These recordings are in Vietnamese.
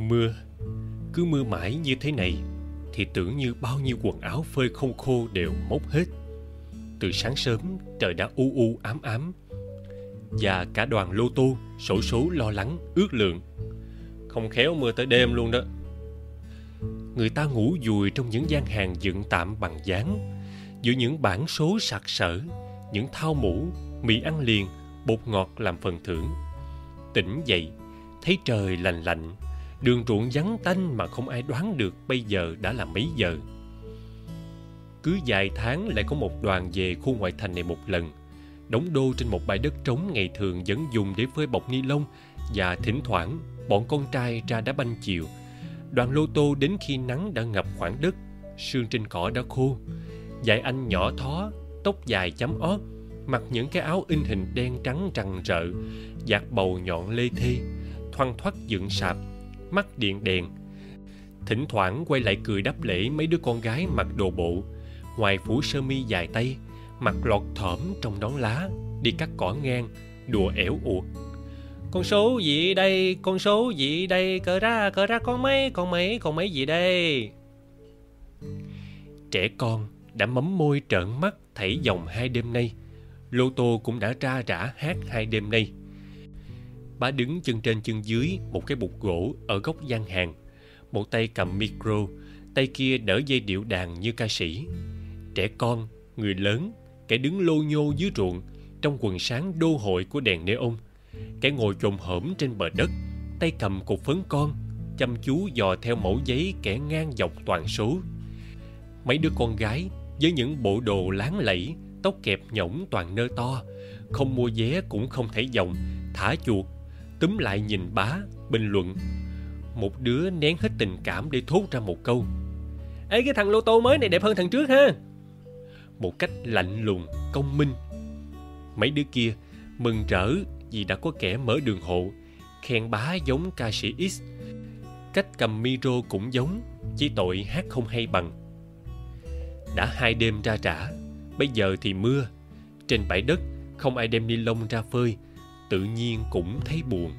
Mưa. Cứ mưa mãi như thế này Thì tưởng như bao nhiêu quần áo phơi không khô đều mốc hết. Từ sáng sớm trời đã u u ám ám Và cả đoàn lô tô sổ số lo lắng ước lượng. Không khéo mưa tới đêm luôn đó. Người ta ngủ dùi trong những gian hàng dựng tạm bằng dáng Giữa những bản số sặc sỡ Những thao mũ, mì ăn liền, bột ngọt làm phần thưởng. Tỉnh dậy, thấy trời lành lạnh Đường ruộng vắng tanh mà không ai đoán được bây giờ đã là mấy giờ. Cứ vài tháng lại có một đoàn về khu ngoại thành này một lần. Đóng đô trên một bãi đất trống ngày thường vẫn dùng để phơi bọc ni lông và thỉnh thoảng bọn con trai ra đá banh chiều. Đoàn lô tô đến khi nắng đã ngập khoảng đất, sương trên cỏ đã khô. Dạy anh nhỏ thó, tóc dài chấm ót, mặc những cái áo in hình đen trắng trằn rợ, giặt bầu nhọn lê thê, thoăn thoắt dựng sạp mắt điện đèn. Thỉnh thoảng quay lại cười đáp lễ mấy đứa con gái mặc đồ bộ. Ngoài phủ sơ mi dài tay mặt lọt thỏm trong đón lá, đi cắt cỏ ngang, đùa ẻo uột. Con số gì đây, con số gì đây cờ ra cờ ra con mấy con mấy con mấy gì đây? Trẻ con đã mấm môi trợn mắt thảy dòng hai đêm nay. Lô tô cũng đã ra rã hát hai đêm nay. Bà đứng chân trên chân dưới một cái bục gỗ ở góc gian hàng. Một tay cầm micro, tay kia đỡ dây điệu đàn như ca sĩ. Trẻ con, người lớn, kẻ đứng lô nhô dưới ruộng trong quần sáng đô hội của đèn neon. Kẻ ngồi chồm hổm trên bờ đất, tay cầm cục phấn con, chăm chú dò theo mẫu giấy kẻ ngang dọc toàn số. Mấy đứa con gái với những bộ đồ láng lẫy, tóc kẹp nhõng toàn nơ to, không mua vé cũng không thể dòng, thả chuột túm lại nhìn bá, bình luận. Một đứa nén hết tình cảm để thốt ra một câu. Ê, cái thằng lô tô mới này đẹp hơn thằng trước ha. Một cách lạnh lùng, công minh. Mấy đứa kia mừng rỡ vì đã có kẻ mở đường hộ, khen bá giống ca sĩ x. Cách cầm micro cũng giống, chỉ tội hát không hay bằng. Đã hai đêm ra trả bây giờ thì mưa. Trên bãi đất, không ai đem ni lông ra phơi tự nhiên cũng thấy buồn.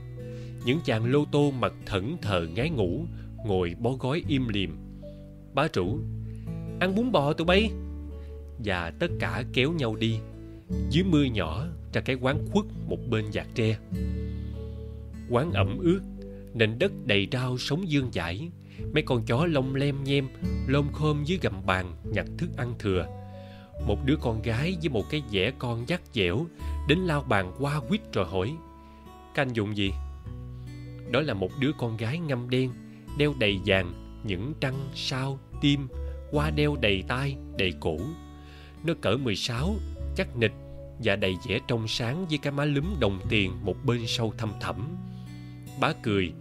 Những chàng lô tô mặt thẫn thờ ngái ngủ, ngồi bó gói im lìm. Bá chủ, ăn bún bò tụi bay. Và tất cả kéo nhau đi. Dưới mưa nhỏ, ra cái quán khuất một bên giạc tre. Quán ẩm ướt, nền đất đầy rau sống dương dãi. Mấy con chó lông lem nhem lông khom dưới gầm bàn nhặt thức ăn thừa một đứa con gái với một cái vẻ con dắt dẻo đến lao bàn qua quýt rồi hỏi canh dụng gì? Đó là một đứa con gái ngâm đen, đeo đầy vàng, những trăng, sao, tim qua đeo đầy tai, đầy cổ. Nó cỡ 16 chắc nịch và đầy vẻ trong sáng với cái má lúm đồng tiền một bên sâu thăm thẳm. Bá cười,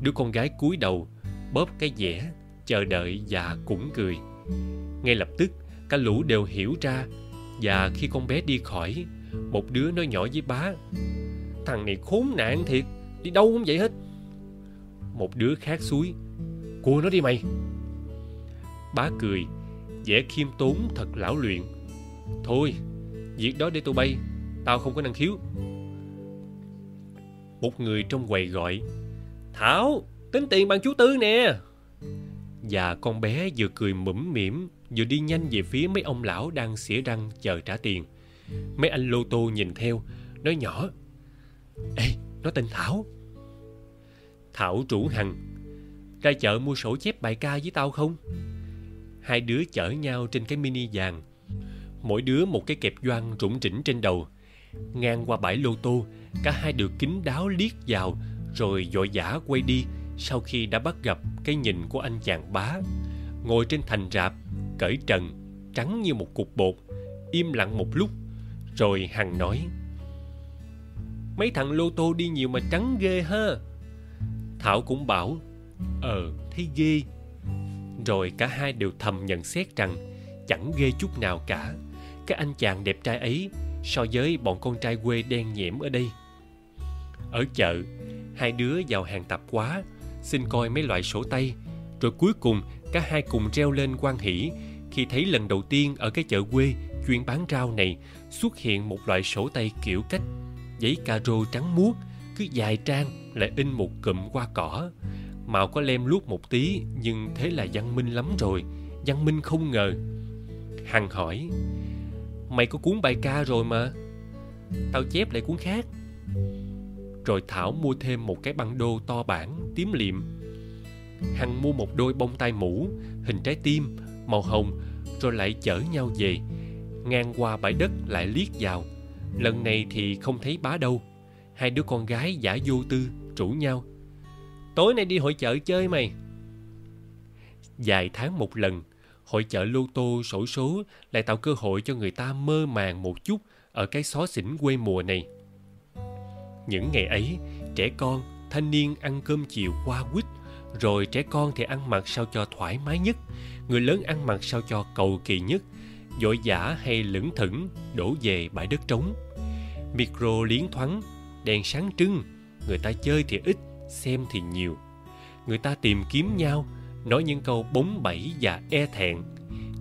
đứa con gái cúi đầu, bóp cái vẻ, chờ đợi và cũng cười. Ngay lập tức cả lũ đều hiểu ra. Và khi con bé đi khỏi, một đứa nói nhỏ với bá, thằng này khốn nạn thiệt, đi đâu cũng vậy hết. Một đứa khác suối cua nó đi mày. Bá cười, vẻ khiêm tốn thật lão luyện. Thôi, việc đó để tôi bay, tao không có năng khiếu. Một người trong quầy gọi, thảo, tính tiền bằng chú tư nè. Và con bé vừa cười mũm mỉm vừa đi nhanh về phía mấy ông lão đang xỉa răng chờ trả tiền. Mấy anh lô tô nhìn theo, nói nhỏ, ê, nó tên thảo. Thảo rủ hằng, ra chợ mua sổ chép bài ca với tao không? Hai đứa chở nhau trên cái mini vàng. Mỗi đứa một cái kẹp doan rủng rỉnh trên đầu. Ngang qua bãi lô tô, cả hai đều kín đáo liếc vào, rồi vội vã quay đi sau khi đã bắt gặp cái nhìn của anh chàng bá. Ngồi trên thành rạp cởi trần, trắng như một cục bột, im lặng một lúc, rồi hằng nói. Mấy thằng lô tô đi nhiều mà trắng ghê ha. Thảo cũng bảo ờ thấy ghê. Rồi cả hai đều thầm nhận xét rằng chẳng ghê chút nào cả. Cái anh chàng đẹp trai ấy, so với bọn con trai quê đen nhiễm ở đây. Ở chợ, hai đứa vào hàng tạp quá, xin coi mấy loại sổ tay, rồi cuối cùng cả hai cùng treo lên quan hỷ khi thấy lần đầu tiên ở cái chợ quê chuyên bán rau này xuất hiện một loại sổ tay kiểu cách, giấy caro trắng muốt, cứ dài trang lại in một cụm hoa cỏ. Màu có lem luốc một tí, nhưng thế là văn minh lắm rồi, văn minh không ngờ. Hằng hỏi, mày có cuốn bài ca rồi mà, tao chép lại cuốn khác. Rồi thảo mua thêm một cái băng đô to bản, tím liệm hằng mua một đôi bông tai mũ, hình trái tim màu hồng, rồi lại chở nhau về. Ngang qua bãi đất lại liếc vào. Lần này thì không thấy bá đâu. Hai đứa con gái giả vô tư rủ nhau. Tối nay đi hội chợ chơi mày. Vài tháng một lần, hội chợ lô tô sổ số lại tạo cơ hội cho người ta mơ màng một chút ở cái xó xỉnh quê mùa này. Những ngày ấy, trẻ con, thanh niên ăn cơm chiều qua quýt rồi trẻ con thì ăn mặc sao cho thoải mái nhất. Người lớn ăn mặc sao cho cầu kỳ nhất. Dội giả hay lững thững, đổ về bãi đất trống. Micro liến thoáng, đèn sáng trưng. Người ta chơi thì ít, xem thì nhiều. Người ta tìm kiếm nhau, nói những câu bóng bẩy và e thẹn.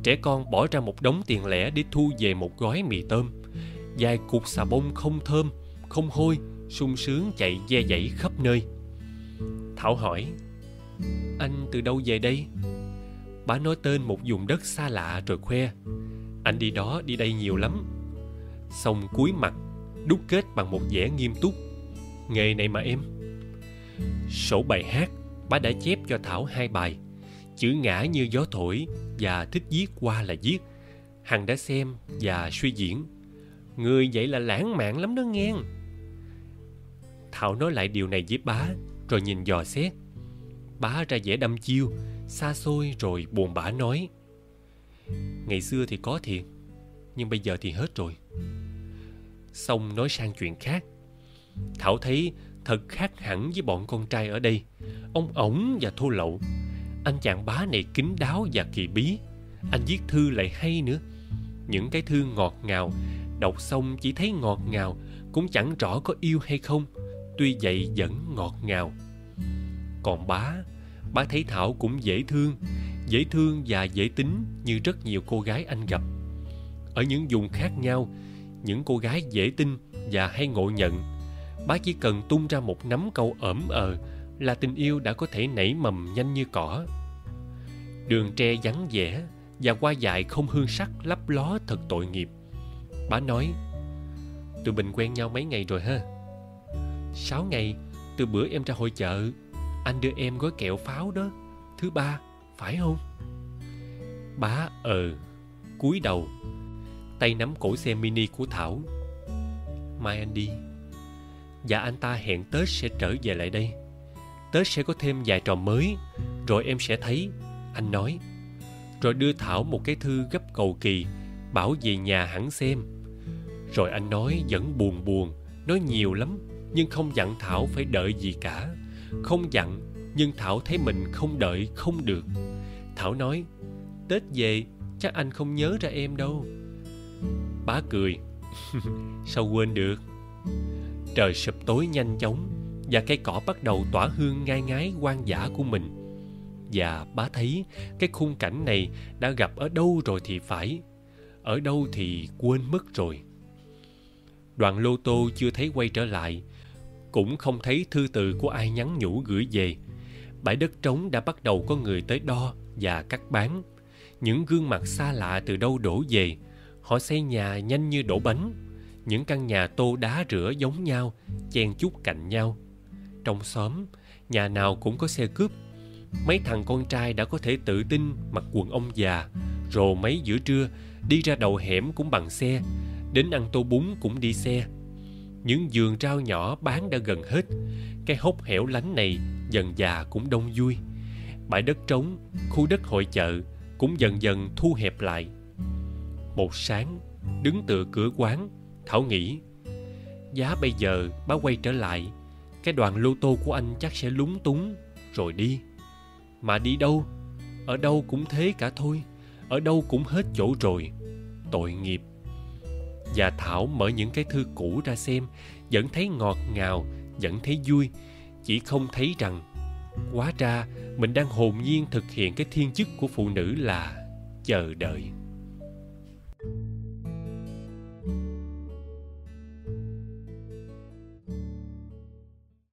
Trẻ con bỏ ra một đống tiền lẻ để thu về một gói mì tôm. Vài cục xà bông không thơm, không hôi, sung sướng chạy ve dãy khắp nơi. Thảo hỏi anh từ đâu về đây? Bà nói tên một vùng đất xa lạ rồi khoe. Anh đi đó đi đây nhiều lắm. Xong cúi mặt, đúc kết bằng một vẻ nghiêm túc. Nghề này mà em. Sổ bài hát bà đã chép cho thảo hai bài. Chữ ngã như gió thổi và thích viết qua là viết. Hằng đã xem và suy diễn. Người vậy là lãng mạn lắm đó nghe. Thảo nói lại điều này với bá, rồi nhìn dò xét bá ra vẻ đâm chiêu, xa xôi rồi buồn bã nói, ngày xưa thì có thiệt, nhưng bây giờ thì hết rồi. Xong nói sang chuyện khác. Thảo thấy thật khác hẳn với bọn con trai ở đây. Ông ổng và thô lậu, anh chàng bá này kín đáo và kỳ bí. Anh viết thư lại hay nữa. Những cái thư ngọt ngào, đọc xong chỉ thấy ngọt ngào, cũng chẳng rõ có yêu hay không. Tuy vậy vẫn ngọt ngào còn bá. Bá thấy thảo cũng dễ thương dễ thương và dễ tính như rất nhiều cô gái anh gặp. Ở những vùng khác nhau, những cô gái dễ tin và hay ngộ nhận, bá chỉ cần tung ra một nắm câu ẩm ờ là tình yêu đã có thể nảy mầm nhanh như cỏ. Đường tre vắng vẻ và qua dại không hương sắc lấp ló thật tội nghiệp. Bá nói, tụi mình quen nhau mấy ngày rồi ha? Sáu ngày từ bữa em ra hội chợ anh đưa em gói kẹo pháo đó. Thứ ba, phải không? Bá ờ cúi đầu. Tay nắm cổ xe mini của thảo. Mai anh đi. Và anh ta hẹn tết sẽ trở về lại đây. Tết sẽ có thêm vài trò mới, rồi em sẽ thấy, anh nói. Rồi đưa thảo một cái thư gấp cầu kỳ, bảo về nhà hẳn xem. Rồi anh nói, vẫn buồn buồn, nói nhiều lắm, nhưng không dặn thảo phải đợi gì cả không dặn, nhưng thảo thấy mình không đợi, không được. Thảo nói, tết về, chắc anh không nhớ ra em đâu. Bá cười. cười sao quên được? Trời sụp tối nhanh chóng, và cây cỏ bắt đầu tỏa hương ngai ngái quan dã của mình. Và bá thấy cái khung cảnh này đã gặp ở đâu rồi thì phải, ở đâu thì quên mất rồi. Đoàn lô tô chưa thấy quay trở lại cũng không thấy thư từ của ai nhắn nhủ gửi về. Bãi đất trống đã bắt đầu có người tới đo và cắt bán. Những gương mặt xa lạ từ đâu đổ về? Họ xây nhà nhanh như đổ bánh. Những căn nhà tô đá rửa giống nhau, chen chúc cạnh nhau. Trong xóm, nhà nào cũng có xe cướp. Mấy thằng con trai đã có thể tự tin mặc quần ông già, rồ mấy giữa trưa, đi ra đầu hẻm cũng bằng xe. Đến ăn tô bún cũng đi xe những vườn rau nhỏ bán đã gần hết. Cái hốc hẻo lánh này dần già cũng đông vui. Bãi đất trống, khu đất hội chợ cũng dần dần thu hẹp lại. Một sáng, đứng tựa cửa quán, thảo nghĩ, giá bây giờ bá quay trở lại. Cái đoàn lô tô của anh chắc sẽ lúng túng. Rồi đi. Mà đi đâu? Ở đâu cũng thế cả thôi. Ở đâu cũng hết chỗ rồi. Tội nghiệp và thảo mở những cái thư cũ ra xem, vẫn thấy ngọt ngào, vẫn thấy vui. Chỉ không thấy rằng, quá ra mình đang hồn nhiên thực hiện cái thiên chức của phụ nữ là chờ đợi.